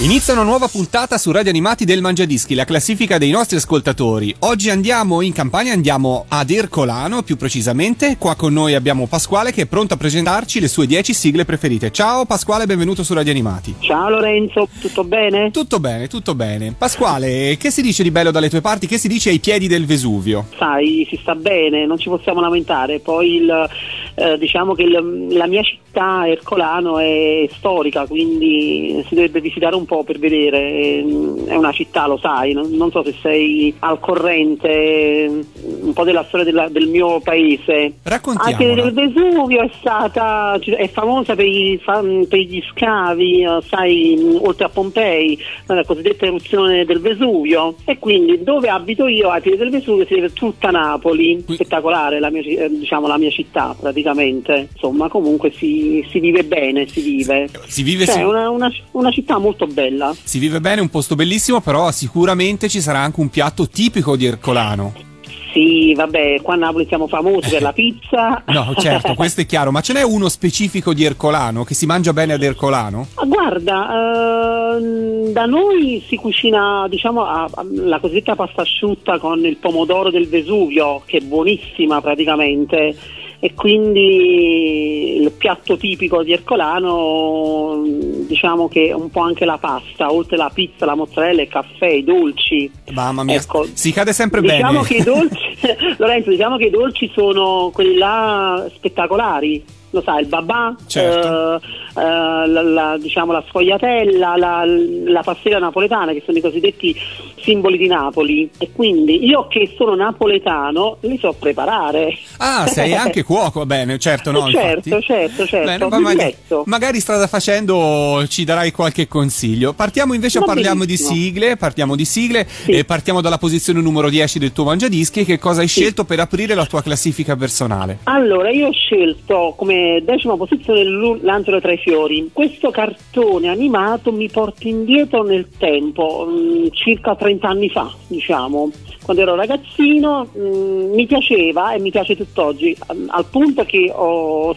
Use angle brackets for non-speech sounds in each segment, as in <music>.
Inizia una nuova puntata su Radio Animati del Mangiadischi, la classifica dei nostri ascoltatori. Oggi andiamo in campagna, andiamo ad Ercolano più precisamente. Qua con noi abbiamo Pasquale che è pronto a presentarci le sue 10 sigle preferite. Ciao Pasquale, benvenuto su Radio Animati. Ciao Lorenzo, tutto bene? Tutto bene, tutto bene. Pasquale, che si dice di bello dalle tue parti? Che si dice ai piedi del Vesuvio? Sai, si sta bene, non ci possiamo lamentare. Poi il, eh, diciamo che il, la mia città Ercolano è storica, quindi si dovrebbe visitare un po' per vedere, è una città, lo sai, non, non so se sei al corrente un po' della storia della, del mio paese. Raccontiamo. Anche del Vesuvio è stata, è famosa per, i, per gli scavi, eh, sai, oltre a Pompei, la cosiddetta eruzione del Vesuvio e quindi dove abito io, ai piedi del Vesuvio, si vede tutta Napoli, spettacolare la mia, eh, diciamo, la mia città praticamente, insomma comunque si, si vive bene, si vive. Si vive cioè, si... Una, una, una città molto bella bella. Si vive bene, un posto bellissimo, però sicuramente ci sarà anche un piatto tipico di Ercolano. Sì, vabbè, qua a Napoli siamo famosi per la <laughs> pizza. No, certo, questo è chiaro, ma ce n'è uno specifico di Ercolano che si mangia bene ad Ercolano? Guarda, eh, da noi si cucina, diciamo, a, a, la cosiddetta pasta asciutta con il pomodoro del Vesuvio, che è buonissima praticamente e quindi il piatto tipico di Ercolano diciamo che è un po' anche la pasta, oltre la pizza, la mozzarella, il caffè, i dolci. Mamma mia, ecco, si cade sempre diciamo bene. Che i <laughs> dolci, <laughs> Lorenzo, diciamo che i dolci sono quelli là spettacolari lo sai, il babà, certo. eh, eh, la, la, diciamo, la sfogliatella, la, la pastiera napoletana, che sono i cosiddetti simboli di Napoli. E quindi io che sono napoletano li so preparare. Ah, sei <laughs> anche cuoco, bene, certo, no? certo, infatti. certo, certo. Bene, magari, magari, strada facendo ci darai qualche consiglio. Partiamo invece, Va parliamo benissimo. di sigle, partiamo di sigle Sì. e partiamo dalla posizione numero 10 del tuo Mangiadischi. Che cosa hai Sì. scelto per aprire la tua classifica personale? Allora, io ho scelto come decima posizione L'angelo tra i fiori. Questo cartone animato mi porta indietro nel tempo, mm, circa 30 anni fa, diciamo. Quando ero ragazzino mm, mi piaceva e mi piace tutt'oggi, mm, al punto che ho,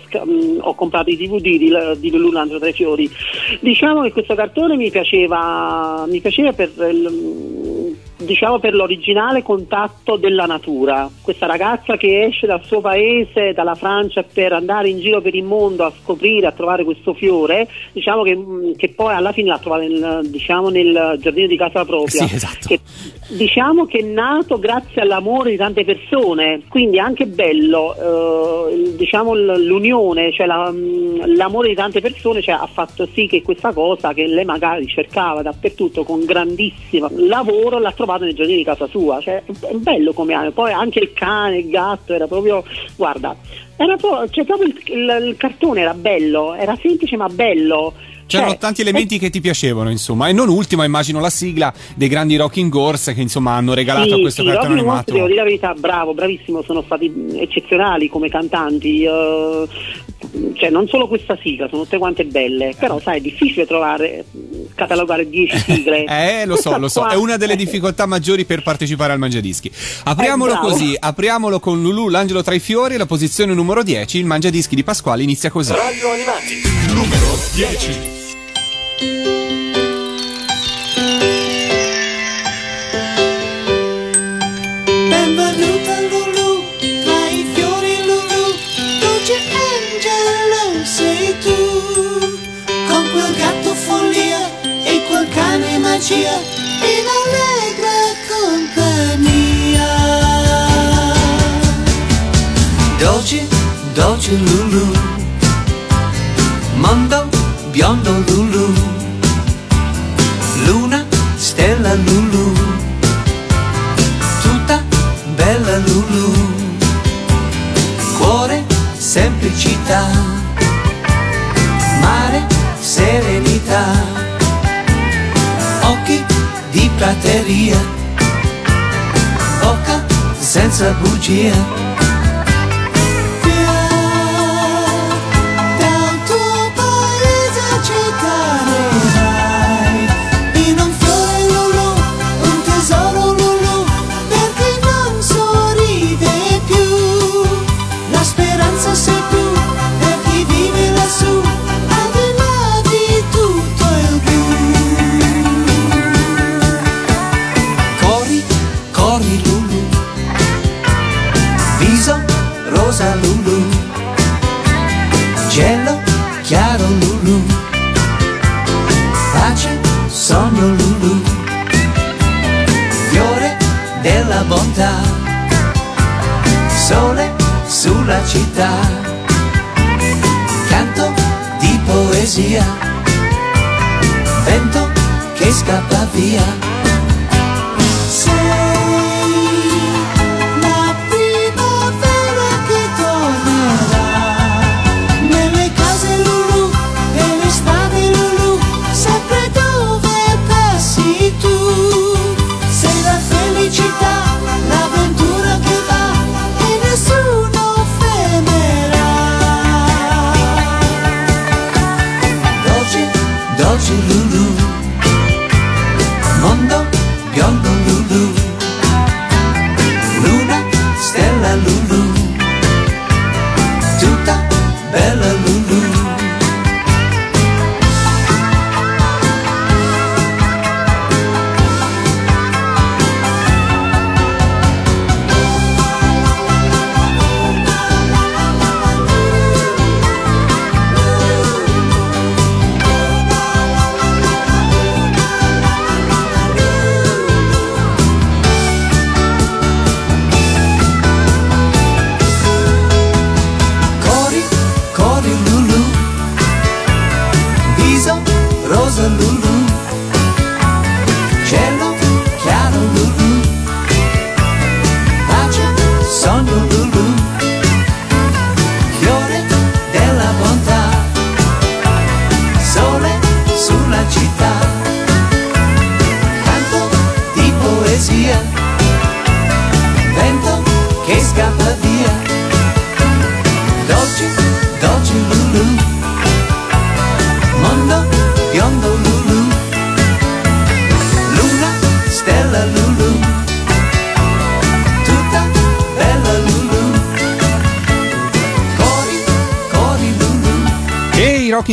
ho comprato i DVD di, di Lulu L'angelo tra i fiori. Diciamo che questo cartone mi piaceva, mi piaceva per il, diciamo per l'originale contatto della natura. Questa ragazza che esce dal suo paese, dalla Francia, per andare in giro per il mondo a scoprire, a trovare questo fiore, diciamo che, che poi alla fine l'ha trovato nel, diciamo nel giardino di casa propria. Sì, esatto. Che, diciamo che è nato grazie all'amore di tante persone, quindi è anche bello, eh, diciamo l'unione, cioè la- mh, l'amore di tante persone cioè, ha fatto sì che questa cosa che lei magari cercava dappertutto con grandissimo lavoro l'ha trovato nel giardino di casa sua, cioè, è bello come anime, poi anche il cane, il gatto, era proprio, guarda, era pro- cioè, proprio il, il- il cartone era bello, era semplice ma bello. C'erano Cioè, tanti elementi che ti piacevano, insomma, e non ultima, immagino, la sigla dei grandi Rocking Horse che insomma hanno regalato a Sì, questo sì, cartone animato. devo dire la verità, bravo, bravissimo, sono stati eccezionali come cantanti. eh, cioè, non solo questa sigla, sono tutte quante belle, però sai, è difficile trovare, catalogare 10 sigle. Eh, lo so, lo so, è una delle difficoltà maggiori per partecipare al Mangiadischi. Apriamolo Eh, così, apriamolo con Lulu, l'angelo tra i fiori, la posizione numero 10, il Mangiadischi di Pasquale inizia così. Radio Animati, numero 10. Magia, in allegra compagnia. Dolce, dolce Lulu, mondo biondo Lulu, luna, stella Lulu tutta bella Lulu, cuore, semplicità, mare, serenità, prateria, bocca senza bugia,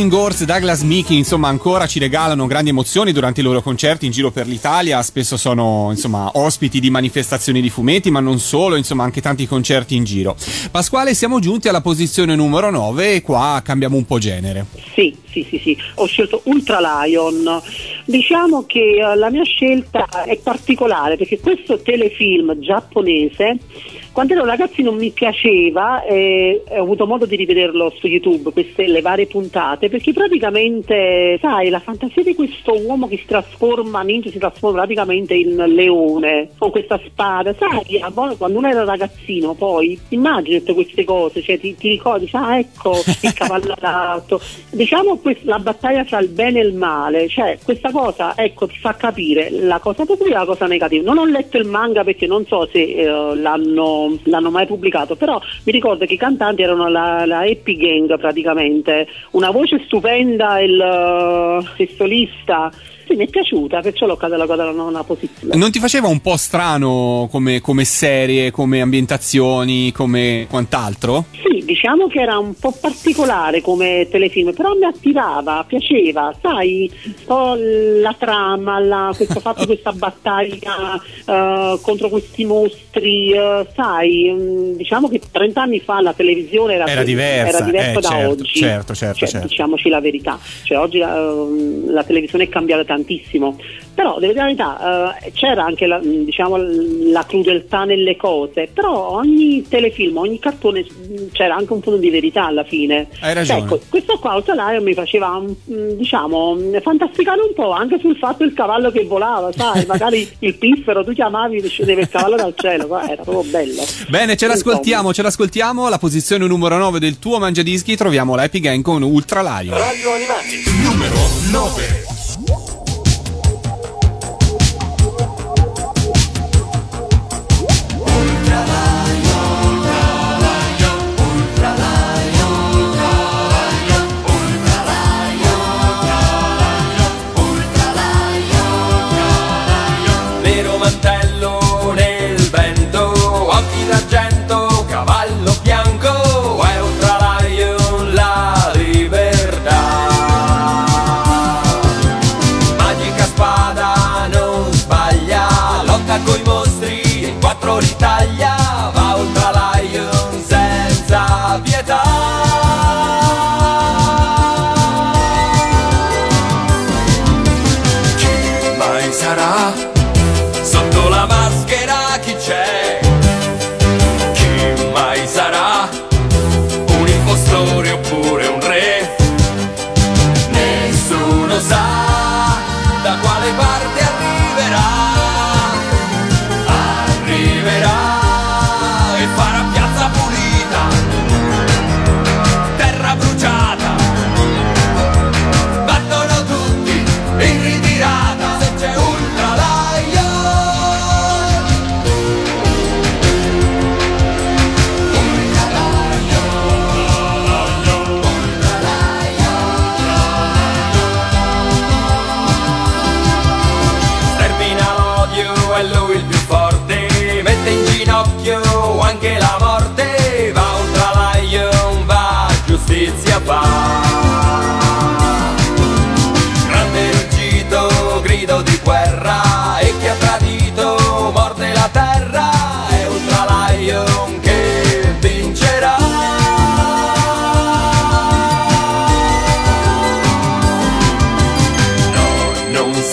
Rocking Horse, Douglas Mickey, insomma, ancora ci regalano grandi emozioni durante i loro concerti in giro per l'Italia. Spesso sono, insomma, ospiti di manifestazioni di fumetti, ma non solo, insomma, anche tanti concerti in giro. Pasquale, siamo giunti alla posizione numero 9 e qua cambiamo un po' genere. Sì, sì, sì, sì, ho scelto Ultra Lion. Diciamo che eh, la mia scelta è particolare perché questo telefilm giapponese, quando ero ragazzi non mi piaceva e ho avuto modo di rivederlo su YouTube, queste le varie puntate, perché praticamente, sai, la fantasia di questo uomo che si trasforma, ninja si trasforma praticamente in leone con questa spada, sai, a volte quando uno era ragazzino poi immagini tutte queste cose, cioè ti, ti ricordi, ah ecco il <laughs> cavallo alato, diciamo quest- la battaglia tra il bene e il male, cioè questa cosa ecco ti fa capire la cosa positiva e la cosa negativa. Non ho letto il manga perché non so se eh, l'hanno, l'hanno mai pubblicato, però mi ricordo che i cantanti erano la, la Happy Gang praticamente, una voce stupenda, il, eh, il solista. Sì, mi è piaciuta, perciò l'ho catalogata alla nona posizione. Non ti faceva un po' strano come, come serie, come ambientazioni, come quant'altro? Sì, diciamo che era un po' particolare come telefilm, però mi attirava, piaceva, sai, un po' la trama, la- questo fatto, <laughs> questa battaglia eh, contro questi mostri, eh, sai, mm, diciamo che 30 anni fa la televisione era, Era diversa, era diversa eh, da certo, oggi. certo, certo, Cioè, certo. Diciamoci la verità, cioè, oggi la, la televisione è cambiata tantissimo, però devo dire la verità, eh, c'era anche la, mm, diciamo, la crudeltà nelle cose, però ogni telefilm, ogni cartone mm, c'era anche un punto di verità alla fine. Hai ragione. Ecco, questo qua Outlier mi faceva mm, diciamo fantasticare un po' anche sul fatto del cavallo che volava, sai, <laughs> magari il piffero, tu chiamavi e scendeva il cavallo dal cielo, qua era proprio bello. Bene, ce l'ascoltiamo, ce l'ascoltiamo. La posizione numero 9 del tuo mangiadischi troviamo la Happy Gang con Ultra Lion. Radio Animati, numero 9.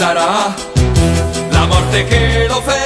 la morte que lo ferma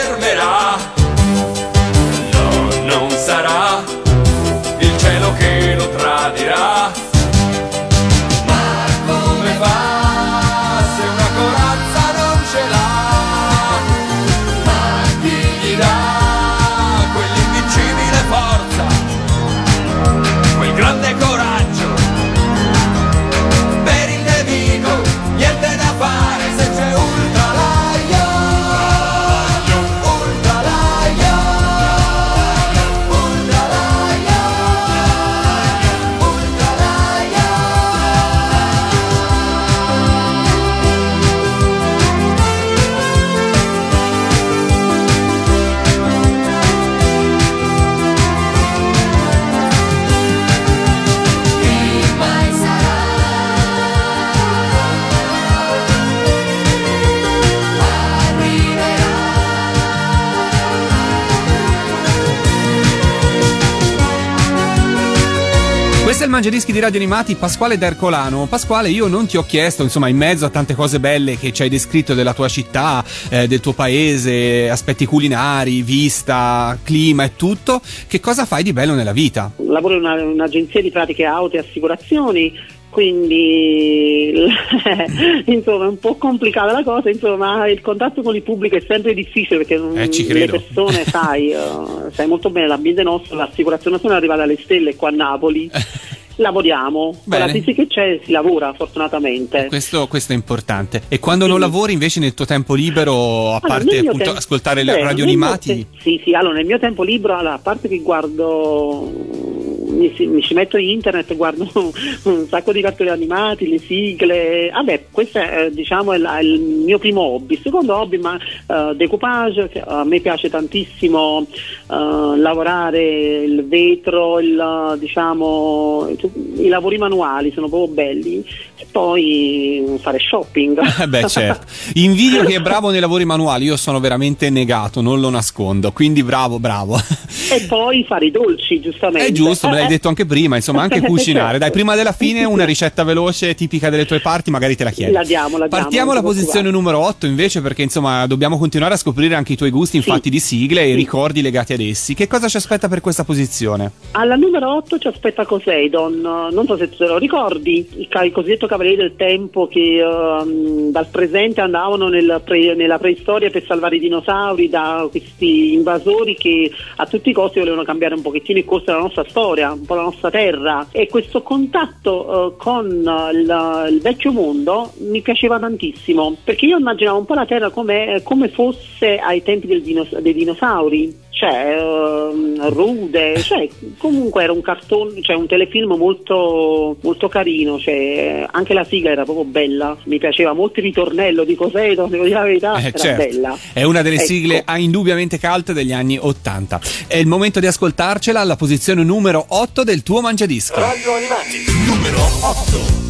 Mangiadischi di Radio Animati, Pasquale D'Ercolano. Pasquale, io non ti ho chiesto, insomma, in mezzo a tante cose belle che ci hai descritto della tua città, eh, del tuo paese, aspetti culinari, vista, clima e tutto, che cosa fai di bello nella vita? lavoro in una- un'agenzia di pratiche auto e assicurazioni, quindi <laughs> insomma è un po' complicata la cosa, insomma il contatto con il pubblico è sempre difficile perché Eh, le persone, sai, <laughs> eh, sai molto bene l'ambiente nostro, l'assicurazione sono arrivata alle stelle qua a Napoli. <laughs> Lavoriamo, con Bene. la crisi che c'è si lavora fortunatamente. Questo, questo è importante. E quando non Sì. lavori invece nel tuo tempo libero, a Allora, parte mio appunto tempo- ascoltare le beh, radio mio animati? te- sì, sì, allora nel mio tempo libero, allora, a parte che guardo, mi, ci- mi ci metto in internet, guardo <laughs> un sacco di cartoni animati, le sigle, vabbè, questo è eh, diciamo è la- il mio primo hobby. Secondo hobby, ma eh, decoupage, a me piace tantissimo eh, lavorare il vetro, il, eh, diciamo, i lavori manuali sono proprio belli e poi fare shopping. <laughs> Eh Beh, certo. Invidio che è bravo nei lavori manuali, io sono veramente negato, non lo nascondo. Quindi bravo, bravo. E poi fare i dolci, giustamente. È giusto, me l'hai detto anche prima, insomma, anche <laughs> cucinare. Certo. Dai, prima della fine una ricetta veloce tipica delle tue parti, magari te la chiedo. La diamo, la diamo, Partiamo non alla ti posizione numero 8 invece perché insomma dobbiamo continuare a scoprire anche i tuoi gusti infatti di sigle e i Sì. ricordi legati ad essi. Che cosa ci aspetta per questa posizione? Alla numero 8 ci aspetta Poseidon, non so se te lo ricordi, il, il cosiddetto Cavaliere del Tempo che ehm, dal presente andavano nel pre- nella preistoria per salvare i dinosauri da questi invasori che a tutti i costi volevano cambiare un pochettino il corso della nostra storia, un po' la nostra terra e questo contatto eh, con il, il vecchio mondo mi piaceva tantissimo perché io immaginavo un po' la terra come, come fosse ai tempi del dinos- dei dinosauri cioè ehm, rude, cioè, comunque era un cartone, cioè un telefilm molto, molto carino, cioè, anche la sigla era proprio bella, mi piaceva molto il ritornello di Coseto, devo dire la verità, Eh, era certo. bella. È una delle Ecco. sigle ah, indubbiamente cult degli anni 80. È il momento di ascoltarcela alla posizione numero 8 del tuo mangiadischi. Radio Animati, numero 8.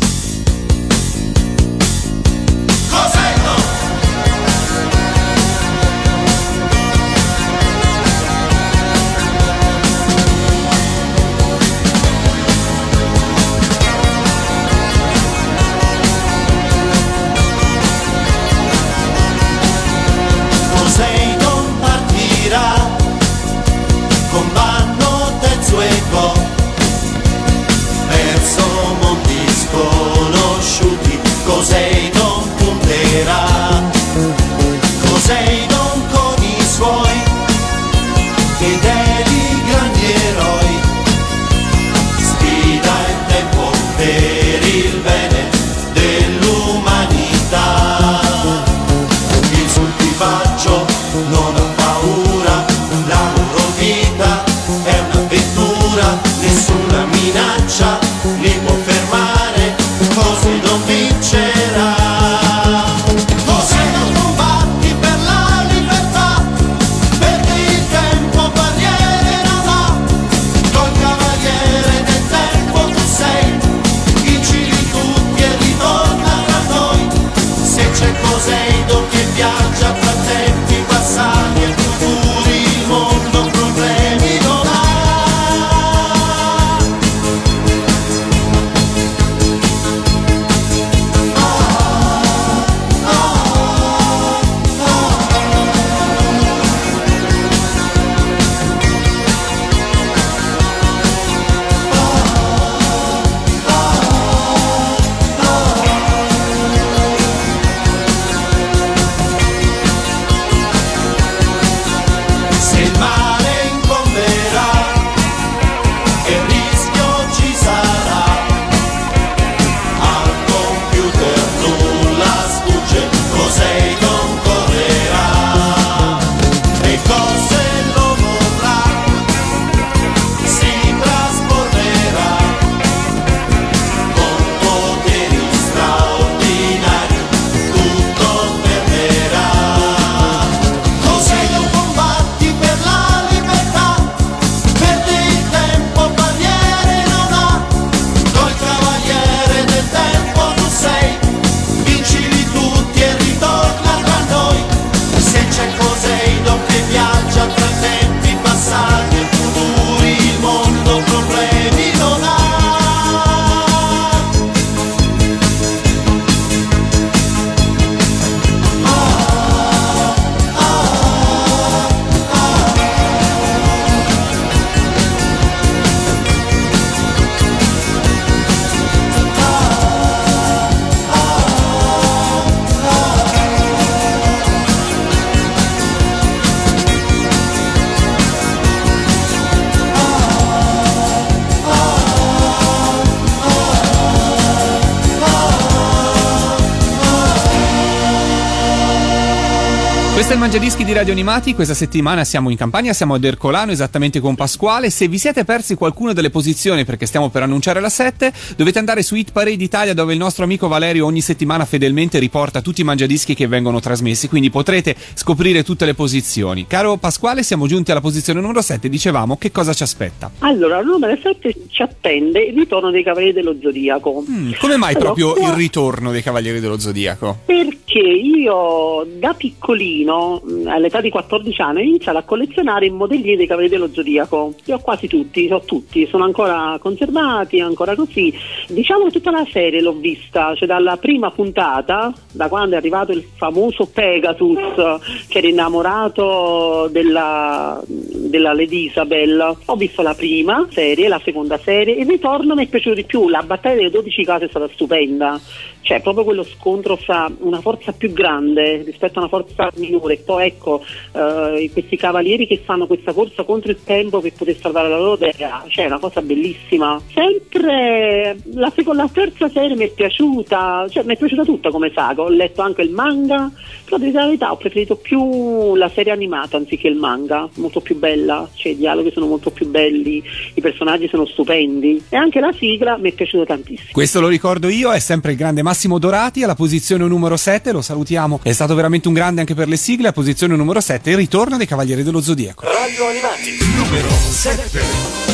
Questo è il Mangiadischi di Radio Animati, questa settimana siamo in campagna, siamo ad Ercolano esattamente con Pasquale, se vi siete persi qualcuna delle posizioni perché stiamo per annunciare la 7 dovete andare su Hit Parade Italia dove il nostro amico Valerio ogni settimana fedelmente riporta tutti i Mangiadischi che vengono trasmessi, quindi potrete scoprire tutte le posizioni. Caro Pasquale siamo giunti alla posizione numero 7, dicevamo che cosa ci aspetta. Allora, al numero 7 ci attende il ritorno dei Cavalieri dello Zodiaco. Mm, come mai Allora, proprio qua- il ritorno dei Cavalieri dello Zodiaco? Perché io da piccolino, mh, all'età di 14 anni, ho iniziato a collezionare i modellini dei Cavalieri dello Zodiaco. Li ho quasi tutti, ho tutti, sono ancora conservati, ancora così. Diciamo che tutta la serie l'ho vista, cioè dalla prima puntata, da quando è arrivato il famoso Pegasus che era innamorato della, della Lady Isabel. Ho visto la prima serie, la seconda serie, il ritorno mi è piaciuto di più, la battaglia delle 12 case è stata stupenda. Cioè, proprio quello scontro fra una forza più grande rispetto a una forza minore. Poi ecco, eh, questi cavalieri che fanno questa corsa contro il tempo per poter salvare la loro terra, cioè è una cosa bellissima. Sempre la, seconda, la terza serie mi è piaciuta, cioè mi è piaciuta tutta come saga. Ho letto anche il manga, però di verità ho preferito più la serie animata anziché il manga, molto più bella, cioè i dialoghi sono molto più belli, i personaggi sono stupendi. E anche la sigla mi è piaciuta tantissimo. Questo lo ricordo io, è sempre il grande Massimo Dorati alla posizione numero 7, lo salutiamo, è stato veramente un grande anche per le sigle, a posizione numero 7 il ritorno dei Cavalieri dello Zodiaco. Radio Animati, numero 7.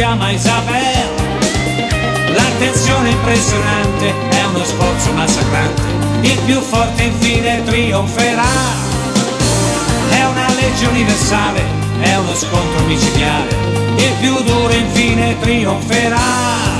Chiama Isabel. L'attenzione impressionante è uno sforzo massacrante, il più forte infine trionferà. È una legge universale, è uno scontro micidiale, il più duro infine trionferà.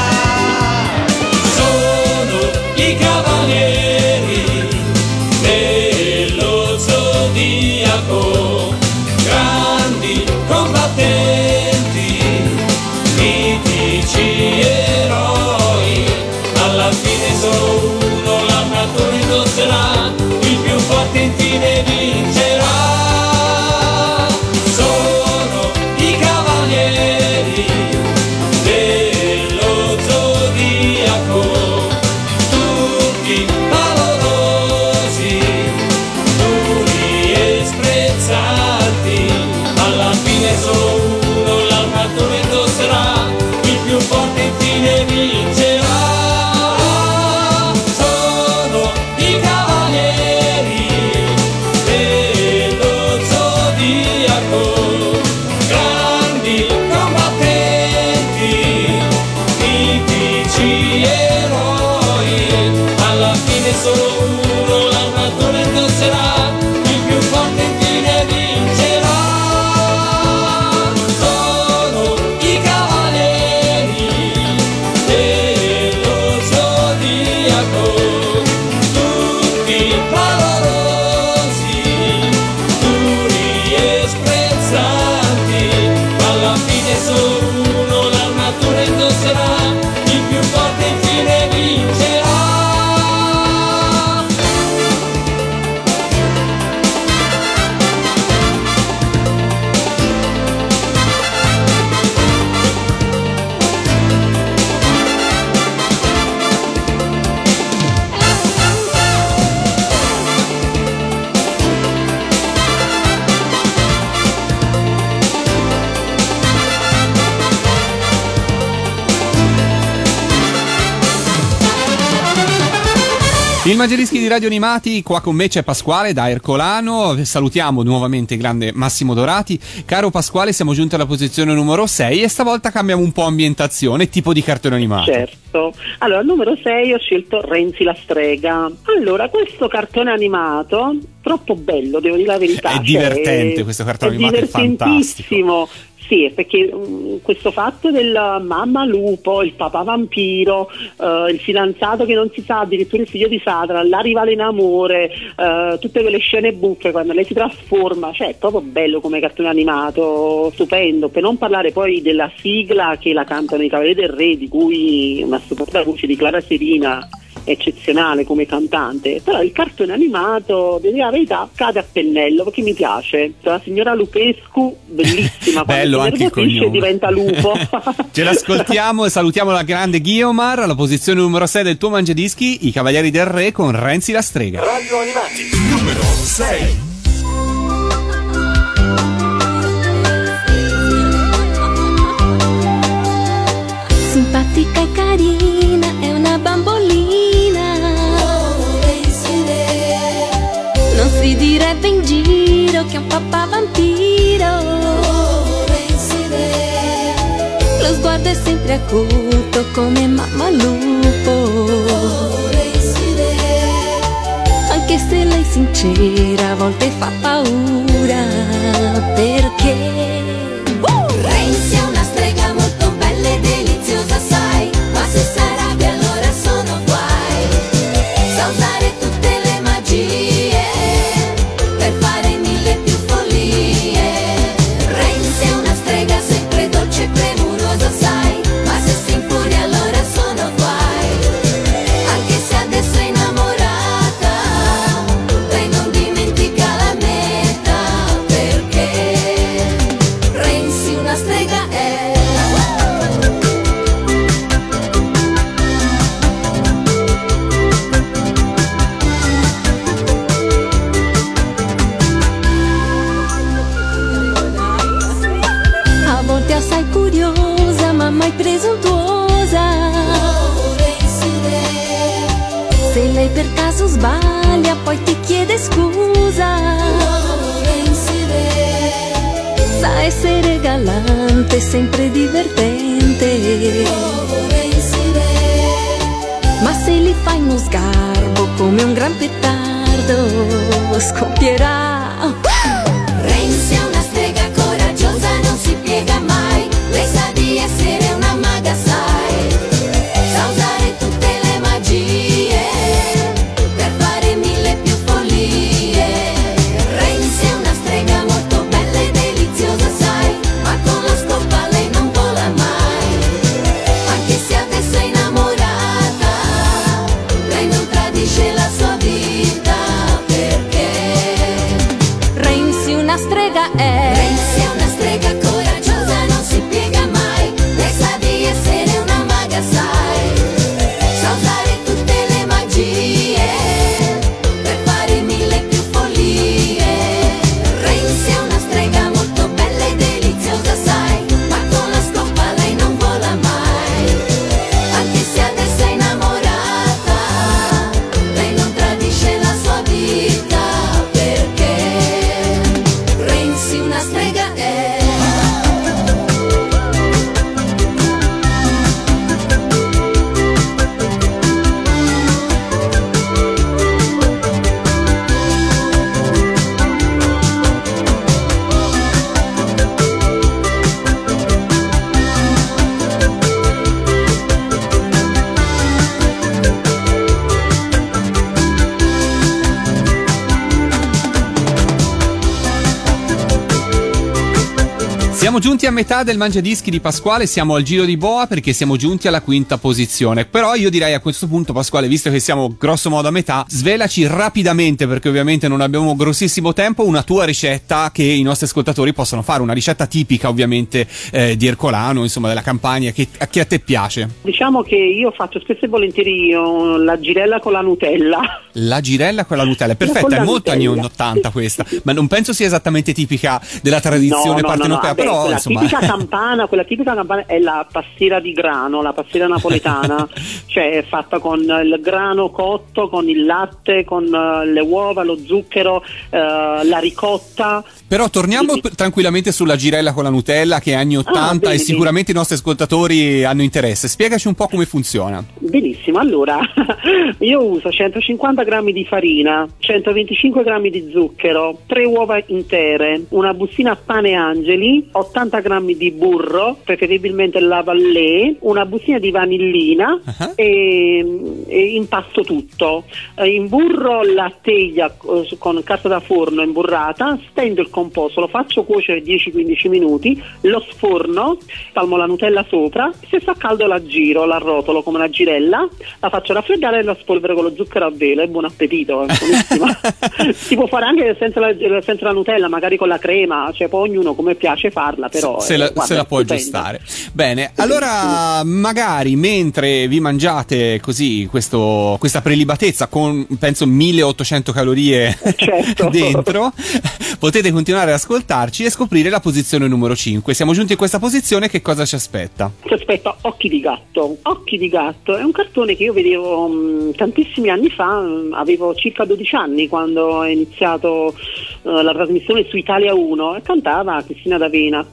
Il Mangerischi di Radio Animati, qua con me c'è Pasquale da Ercolano, salutiamo nuovamente il grande Massimo Dorati. Caro Pasquale, siamo giunti alla posizione numero 6 e stavolta cambiamo un po' ambientazione, tipo di cartone animato. Certo. Allora, al numero 6 ho scelto Renzi la strega. Allora, questo cartone animato, troppo bello, devo dire la verità. È cioè, divertente questo cartone è animato, è divertentissimo. Sì, perché mm, questo fatto del mamma lupo, il papà vampiro, eh, il fidanzato che non si sa, addirittura il figlio di Satra, la rivale in amore, eh, tutte quelle scene buffe quando lei si trasforma, cioè è proprio bello come cartone animato, stupendo, per non parlare poi della sigla che la cantano i Cavalieri del Re, di cui una stupenda voce di Clara Serina eccezionale come cantante, però il cartone animato, devo dire la verità, cade a pennello perché mi piace. La signora Lupescu, bellissima, <laughs> Bello anche il cognome. diventa lupo. <laughs> Ce l'ascoltiamo e salutiamo la grande Guiomar alla posizione numero 6 del tuo Mangiadischi, i Cavalieri del Re con Renzi la strega. Radio Animati, numero 6. Simpatica e carina, bambolina. Non si direbbe in giro che è un papà vampiro. Lo sguardo è sempre acuto come mamma lupo. Anche se lei è sincera, a volte fa paura. Perché? Galante, sempre divertente. Ma se li fai uno sgarbo come un gran petardo, scoppierà. Giunti a metà del mangiadischi di Pasquale, siamo al giro di boa perché siamo giunti alla quinta posizione. Però io direi a questo punto, Pasquale, visto che siamo grosso modo a metà, svelaci rapidamente, perché ovviamente non abbiamo grossissimo tempo, una tua ricetta che i nostri ascoltatori possono fare, una ricetta tipica ovviamente eh, di Ercolano, insomma della campagna, che, che a te piace. Diciamo che io faccio spesso e volentieri la girella con la Nutella. La girella con la Nutella, <laughs> perfetta, è molto anni Nutella. 80 questa, ma non penso sia esattamente tipica della tradizione No, no, no, partenopea, no, però quella insomma... tipica campana, quella tipica campana è la pastiera di grano, la pastiera napoletana, <laughs> cioè è fatta con il grano cotto, con il latte, con eh, le uova, lo zucchero, eh, la ricotta. Però torniamo p- tranquillamente sulla girella con la Nutella che è anni 80 Ah, bene, e sicuramente i nostri ascoltatori hanno interesse. Spiegaci un po' come funziona. Benissimo, allora <laughs> io uso 150 grammi di farina, 125 grammi di zucchero, 3 uova intere, una bustina pane angeli, 80 grammi di burro, preferibilmente la Vallée, una bustina di vanillina Ah. e, e impasto tutto. Eh, Imburro la teglia eh, con carta da forno imburrata, stendo il composto, lo faccio cuocere 10-15 minuti, lo sforno, spalmo la Nutella sopra, se sta caldo la giro, la rotolo come una girella, la faccio raffreddare e la spolvero con lo zucchero a velo e buon appetito, è buonissima. <laughs> si può fare anche senza la, senza la Nutella, magari con la crema, cioè poi ognuno come piace farla, però se eh, la, guarda, se la può aggiustare. Bene, allora magari mentre vi mangiate così questo- questa prelibatezza con penso 1800 calorie <laughs> Certo. dentro, potete continuare ad ascoltarci e scoprire la posizione numero 5. Siamo giunti in questa posizione, che cosa ci aspetta? Ti aspetta Occhi di gatto. Occhi di gatto è un cartone che io vedevo mh, tantissimi anni fa, mh, avevo circa 12 anni quando è iniziato eh, la trasmissione su Italia 1 e cantava Cristina D'Avena.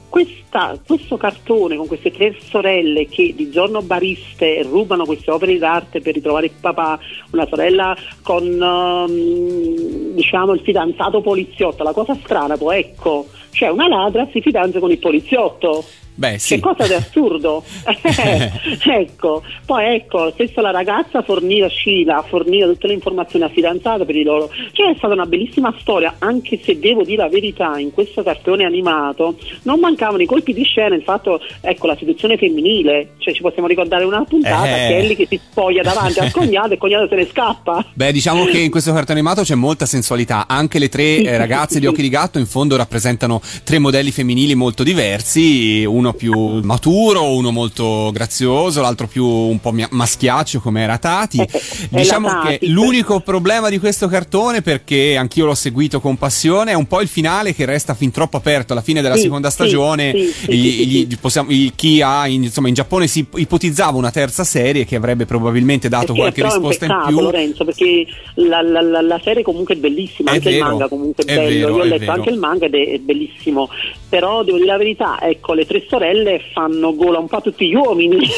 Questa- questo cartone con queste tre sorelle che di giorno bariste rubano queste opere d'arte per ritrovare il papà, una sorella con ehm, diciamo il fidanzato poliziotto, la cosa strana poi ecco, c'è una ladra si fidanza con il poliziotto. Beh, sì. Che cosa di assurdo. <laughs> <laughs> ecco, poi ecco, stessa la ragazza forniva Scila, forniva tutte le informazioni a fidanzata per i loro. Cioè è stata una bellissima storia, anche se devo dire la verità, in questo cartone animato non mancavano i colpi di scena, il fatto, ecco, la seduzione femminile, cioè ci possiamo ricordare una puntata, Eh. Kelly che si spoglia davanti al cognato e il cognato se ne scappa. Beh, diciamo che in questo cartone animato c'è molta sensualità. Anche le tre Sì, eh, sì, ragazze sì, di occhi di gatto in fondo rappresentano tre modelli femminili molto diversi, uno più maturo, uno molto grazioso, l'altro più un po' maschiaccio come era Tati. <laughs> Eh, eh, Diciamo che l'unico problema di questo cartone, perché anch'io l'ho seguito con passione, è un po' il finale che resta fin troppo aperto alla fine della Sì, seconda stagione. sì, sì, Gli- gli- possiamo- il- chi ha, in, insomma, in Giappone si ipotizzava una terza serie che avrebbe probabilmente dato Perché qualche risposta un in peccato, più. Lorenzo, perché la, la- la- la serie comunque è bellissima, È anche il vero, manga comunque è, è bello. vero, Io ho letto vero. anche il manga ed è, è bellissimo. Però devo dire la verità, ecco, le tre sorelle fanno gola un po' a tutti gli uomini. <laughs>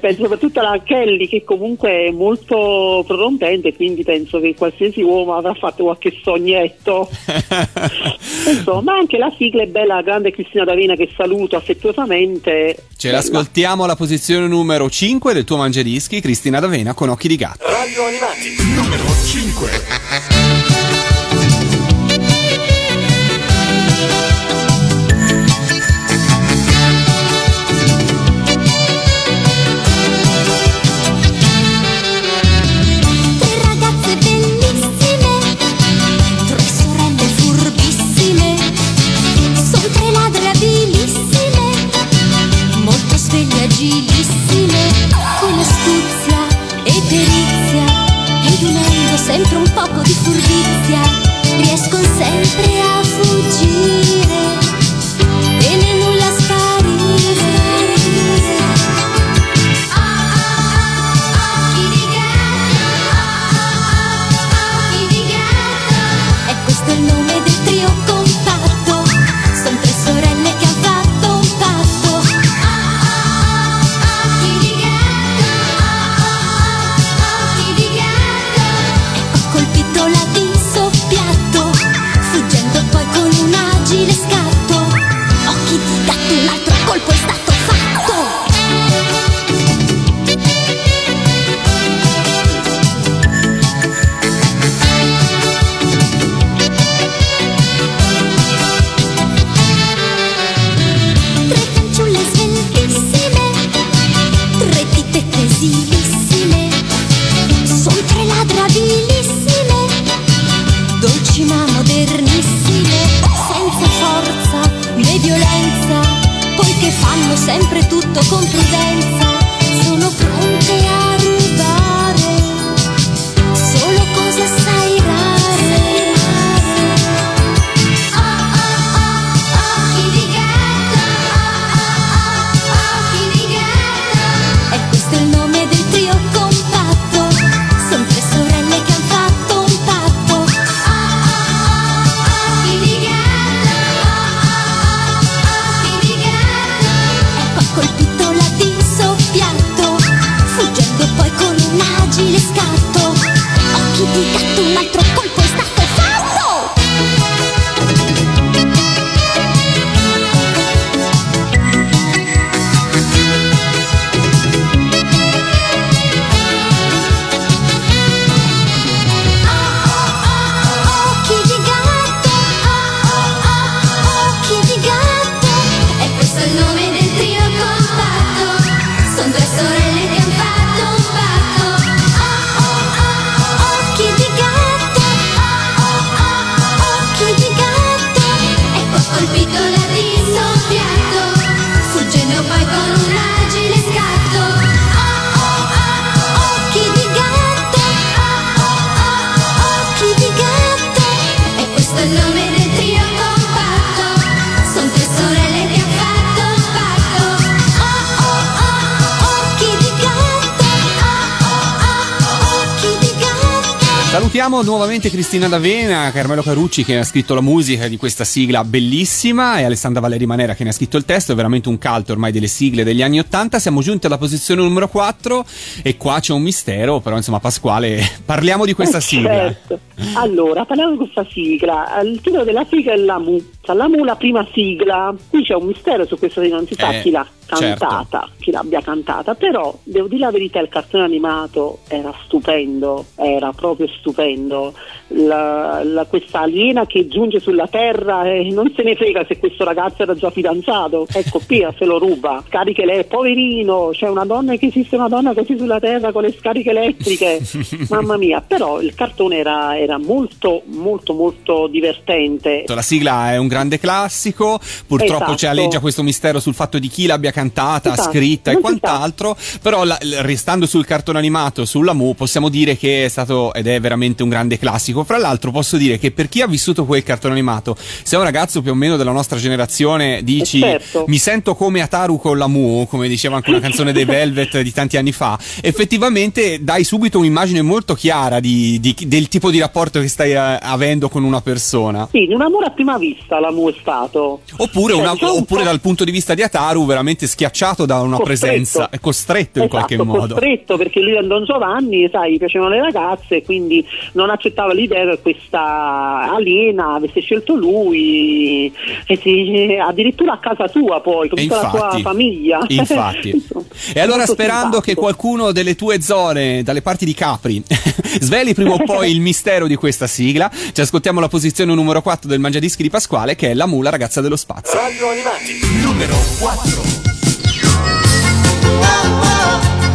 penso soprattutto alla Kelly che comunque è molto prorompente, quindi penso che qualsiasi uomo avrà fatto qualche sognetto. <laughs> Insomma, anche la sigla è bella, la grande Cristina D'Avena che saluto affettuosamente. Ce Bella. l'ascoltiamo alla posizione numero 5 del tuo mangiadischi, Cristina D'Avena con occhi di gatto. Radio Animati, numero 5. Nuovamente Cristina D'Avena, Carmelo Carucci che ha scritto la musica di questa sigla bellissima e Alessandra Valeri Manera che ne ha scritto il testo, è veramente un caldo ormai delle sigle degli anni Ottanta. Siamo giunti alla posizione numero 4 e qua c'è un mistero, però insomma Pasquale, <laughs> parliamo di questa Eh, sigla. certo. Allora, parliamo di questa sigla. Il titolo della sigla è La Mu. Cioè, La Mu, la prima sigla. Qui c'è un mistero su questa sigla, non si sa Eh, chi l'ha certo. cantata, chi l'abbia cantata. Però, devo dire la verità, il cartone animato era stupendo, era proprio stupendo. La- la- questa aliena che giunge sulla terra e non se ne frega se questo ragazzo era già fidanzato. Ecco, Pia se lo ruba. Scariche lei, poverino, c'è una donna che esiste una donna così sulla terra con le scariche elettriche. <laughs> Mamma mia, però il cartone era, era molto, molto, molto divertente. La sigla è un grande classico, purtroppo Esatto. ci alleggia questo mistero sul fatto di chi l'abbia cantata, Esatto, scritta e non sa. quant'altro, però la- restando sul cartone animato, sulla Mu, possiamo dire che è stato ed è veramente un grande classico. Fra l'altro posso dire che per chi ha vissuto quel cartone animato, se è un ragazzo più o meno della nostra generazione, dici certo. mi sento come Ataru con la Mu, come diceva anche una canzone dei Velvet di tanti anni fa, effettivamente dai subito un'immagine molto chiara di- di- del tipo di rapporto che stai eh, avendo con una persona. Sì, un amore a prima vista l'amo è stato. Oppure, Cioè, una- un oppure dal punto di vista di Ataru, veramente schiacciato da una Costretto. presenza, è costretto in Esatto, qualche modo. costretto perché lui è Don Giovanni, sai, gli piacevano le ragazze e quindi non accettava l'idea che questa aliena avesse scelto lui e si- addirittura a casa sua poi, con tutta la sua infatti, famiglia. <laughs> infatti. Insomma, E allora sperando che qualcuno delle tue zone, dalle parti di Capri, <laughs> sveli prima o poi il mistero di questa sigla, ci ascoltiamo la posizione numero 4 del Mangiadischi di Pasquale che è La Mula ragazza dello spazio. Radio Animati, numero 4. Sarà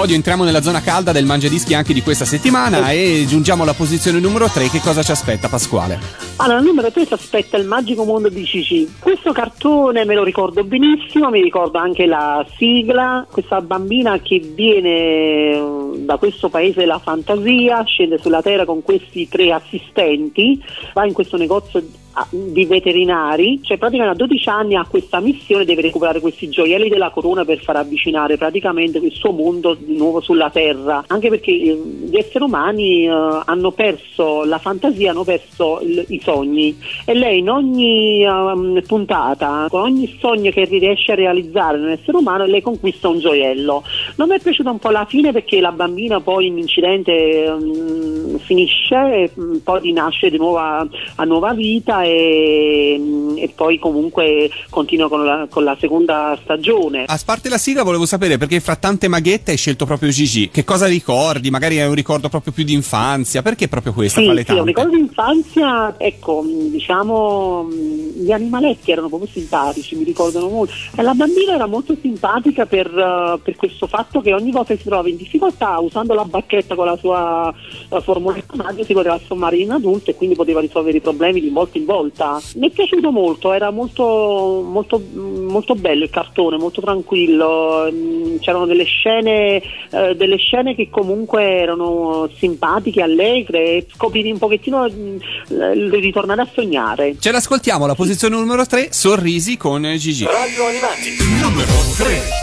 podio, entriamo nella zona calda del mangiadischi anche di questa settimana e giungiamo alla posizione numero 3. Che cosa ci aspetta Pasquale? Allora, al numero 3 si aspetta il magico mondo di Gigi. Questo cartone me lo ricordo benissimo, mi ricordo anche la sigla, questa bambina che viene eh, da questo paese della fantasia, scende sulla terra con questi tre assistenti, va in questo negozio di veterinari, cioè praticamente a 12 anni ha questa missione, deve recuperare questi gioielli della corona per far avvicinare praticamente il suo mondo di nuovo sulla terra, anche perché eh, gli esseri umani eh, hanno perso la fantasia, hanno perso il- i sogni e lei in ogni ehm, puntata, con ogni sogno che riesce a realizzare nell'essere umano, lei conquista un gioiello. Non mi è piaciuta un po' la fine perché la bambina poi in incidente ehm, finisce e mm, poi rinasce di nuovo a, a nuova vita e, e poi comunque continua con la, con la seconda stagione. A parte la sigla volevo sapere perché fra tante maghette hai scelto proprio Gigi. Che cosa ricordi? Magari è un ricordo proprio più di infanzia. Perché proprio questa Sì, fra le sì, un tante? ricordo di infanzia, ecco, diciamo, gli animaletti erano proprio simpatici, mi ricordano molto. E la bambina era molto simpatica per, eh, per questo fatto che ogni volta che si trova in difficoltà, usando la bacchetta con la sua eh, formuletta magica, si poteva trasformare in adulto e quindi poteva risolvere i problemi di volta in volta. Mi è piaciuto molto, era molto, molto, molto bello il cartone, molto tranquillo, mh, c'erano delle scene, eh, delle scene che comunque erano simpatiche, allegre e scoprivi un pochettino mh, l- ritornare a sognare. Ce l'ascoltiamo alla posizione numero 3, Sorrisi con Gigi. Radio Animati, numero 3.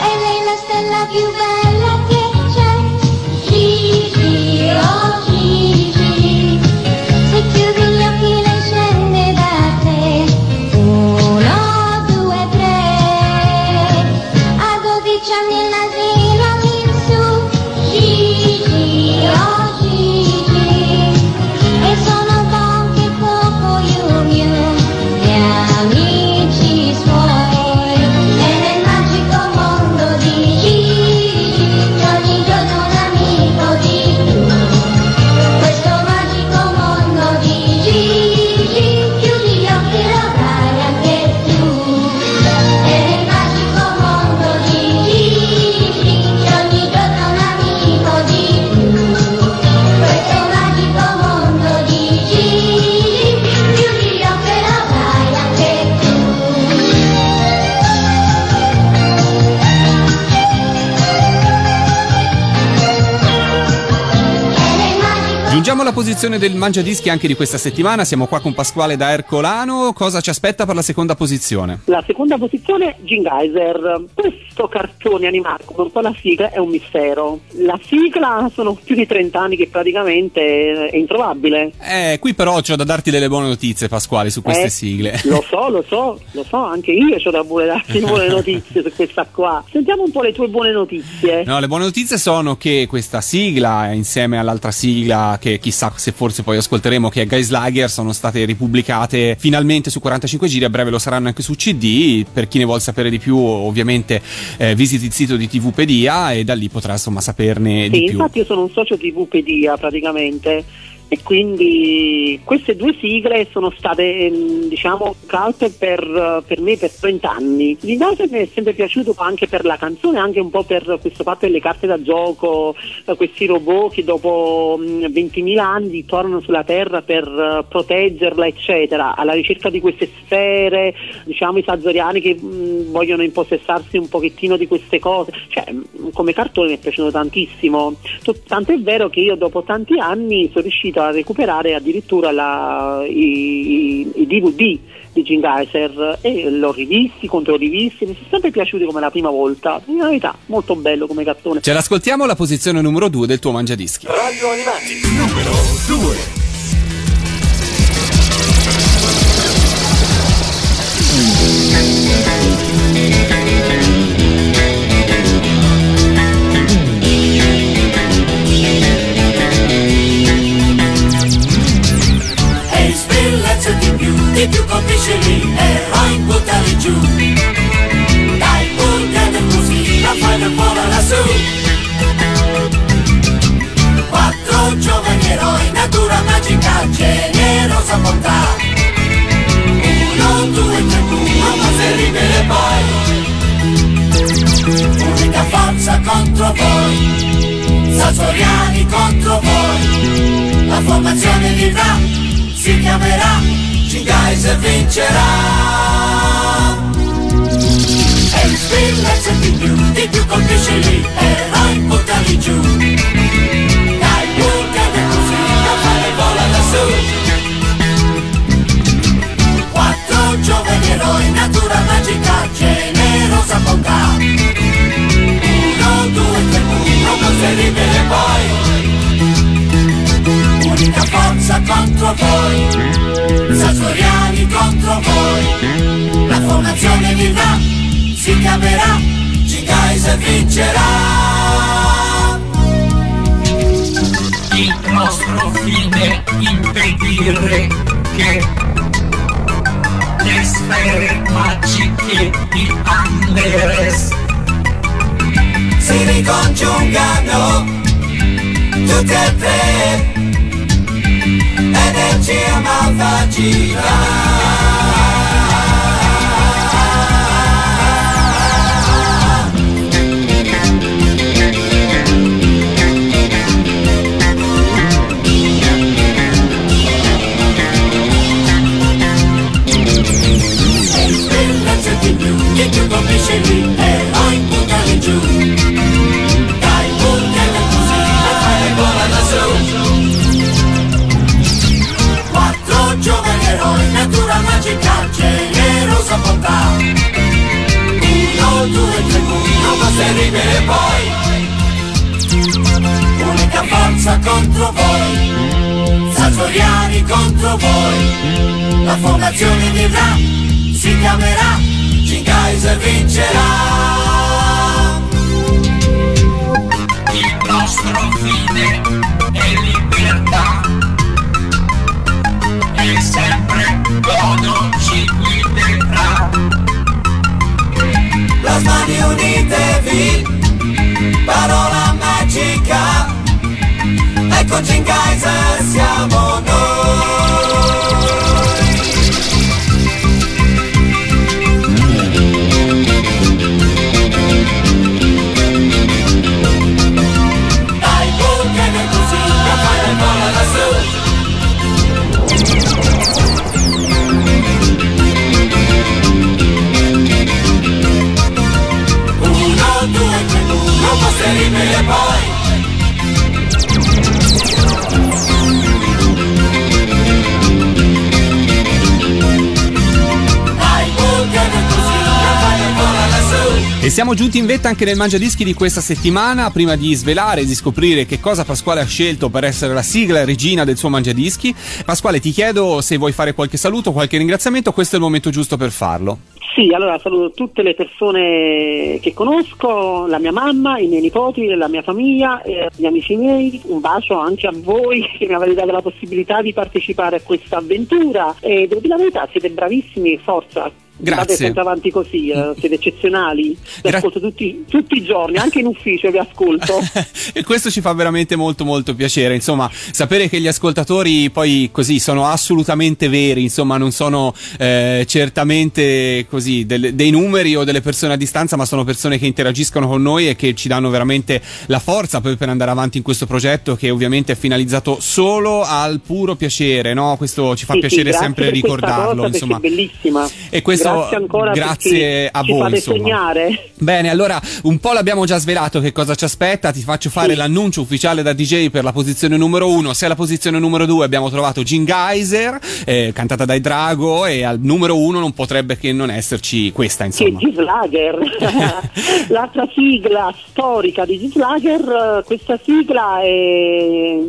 È lei la stella più bella Gigi, oh posizione del mangiadischi anche di questa settimana. Siamo qua con Pasquale da Ercolano. Cosa ci aspetta per la seconda posizione? La seconda posizione, Gingeiser. Questo cartone animato, come un po' la sigla, è un mistero. La sigla sono più di 30 anni che praticamente è introvabile. Eh, qui però c'ho da darti delle buone notizie, Pasquale, su queste Eh, sigle. <laughs> Lo so, lo so, lo so, anche io ho da buone, darti buone <laughs> notizie su questa qua. Sentiamo un po' le tue buone notizie. No, le buone notizie sono che questa sigla, insieme all'altra sigla che chissà se forse poi ascolteremo, che è Guys Lager, sono state ripubblicate finalmente su 45 giri. A breve lo saranno anche su CD. Per chi ne vuole sapere di più, ovviamente eh, visiti il sito di TVpedia e da lì potrà insomma saperne Sì, di più. infatti io sono un socio di VPedia praticamente e quindi queste due sigle sono state ehm, diciamo calte per, per me per 30 anni. L'Indauser mi è sempre piaciuto anche per la canzone, anche un po' per questo fatto delle carte da gioco, eh, questi robot che dopo mh, 20.000 anni tornano sulla Terra per eh, proteggerla eccetera, alla ricerca di queste sfere, diciamo i sazzoriani che mh, vogliono impossessarsi un pochettino di queste cose, cioè come cartone mi è piaciuto tantissimo, tanto è vero che io dopo tanti anni sono riuscito a recuperare addirittura la- i, i- i DVD di Gingeiser e l'ho rivisti, controrivisti, mi sono sempre piaciuti come la prima volta, in realtà molto bello come cartone. Ce l'ascoltiamo alla posizione numero 2 del tuo mangiadischi. Radio Animati, numero 2. di più colpiscimi eroi buttali giù. Dai buttati così la fai da buona lassù. Quattro giovani eroi natura magica generosa bontà. Uno due tre uno ma se rivele poi. Unica forza contro voi. Sassoriani contro voi. La formazione vivrà si chiamerà Gingaiser vincerà. E il spillezzo di più, di più colpisce lì, eroi buttali giù. Dai e così, la fare vola lassù. Quattro giovani eroi, natura magica, voi, Sasoriani contro voi. La formazione vivrà, si chiamerà, Gingaiser vincerà. Il nostro fine impedire che le sfere magiche di Anderes si ricongiungano tutte e tre energia malvagia Spillezze di più, di più colpisce lì, bontà. Uno, due, tre, uno, basta ribelle poi. Unica forza contro voi, Sasoriani contro voi. La fondazione vivrà, si chiamerà, Gingaiser vincerà. Il nostro fine è libertà ecco Gingaiser siamo giunti in vetta anche nel Mangiadischi di questa settimana. Prima di svelare e di scoprire che cosa Pasquale ha scelto per essere la sigla regina del suo Mangiadischi, Pasquale ti chiedo se vuoi fare qualche saluto, qualche ringraziamento, questo è il momento giusto per farlo. Sì, allora saluto tutte le persone che conosco, la mia mamma, i miei nipoti, la mia famiglia, eh, gli amici miei, un bacio anche a voi <laughs> che mi avete dato la possibilità di partecipare a questa avventura e devo dire la verità, siete bravissimi, forza. Grazie. Andate sempre avanti così, eh, siete eccezionali. Vi ascolto tutti, tutti i giorni, anche in ufficio vi ascolto. <laughs> E questo ci fa veramente molto molto piacere, insomma, sapere che gli ascoltatori poi così sono assolutamente veri, insomma, non sono eh, certamente così del- dei numeri o delle persone a distanza, ma sono persone che interagiscono con noi e che ci danno veramente la forza poi per andare avanti in questo progetto che ovviamente è finalizzato solo al puro piacere, no? Questo ci fa Sì, sì, piacere grazie sempre ricordarlo, cosa, insomma. È bellissima. E questo grazie ancora grazie a voi, fate sognare. Bene, allora un po' l'abbiamo già svelato che cosa ci aspetta. Ti faccio fare Sì. l'annuncio ufficiale da DJ per la posizione numero uno. Se alla posizione numero due abbiamo trovato Gingaiser, eh, cantata dai Drago, e al numero uno non potrebbe che non esserci questa, Che insomma. Gislager, <laughs> l'altra sigla storica di Gislager, questa sigla è,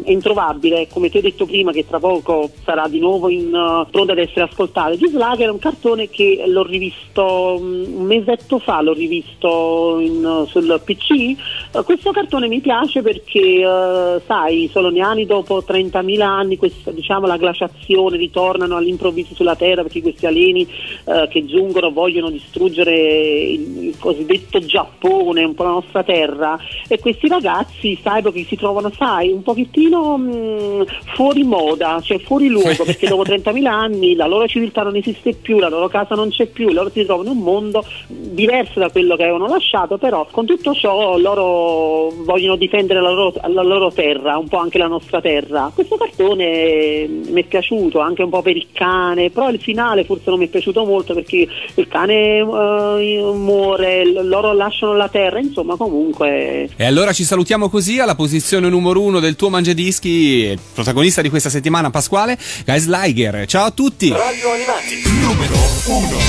è introvabile, come ti ho detto prima che tra poco sarà di nuovo in, eh, pronta ad essere ascoltata. Gislager è un cartone che l'ho rivisto mm, un mesetto fa, l'ho rivisto in, sul PC. Eh, questo cartone mi piace perché, eh, sai, i soloniani dopo 30.000 anni, questa, diciamo la glaciazione, ritornano all'improvviso sulla Terra perché questi alieni eh, che giungono vogliono distruggere il, il cosiddetto Giappone, un po' la nostra terra e questi ragazzi cyborg che si trovano, sai, un pochettino mh, fuori moda, cioè fuori luogo perché dopo 30.000 anni la loro civiltà non esiste più, la loro casa non c'è più, loro si trovano in un mondo diverso da quello che avevano lasciato, però con tutto ciò loro vogliono difendere la loro, la loro terra, un po' anche la nostra terra. Questo cartone mi è piaciuto anche un po' per il cane, però il finale forse non mi è piaciuto molto perché il cane eh, muore, loro lasciano la terra, insomma comunque E allora ci salutiamo così alla posizione numero uno del tuo mangiadischi, protagonista di questa settimana Pasquale, Guys Liger. Ciao a tutti! Radio Animati, numero 1.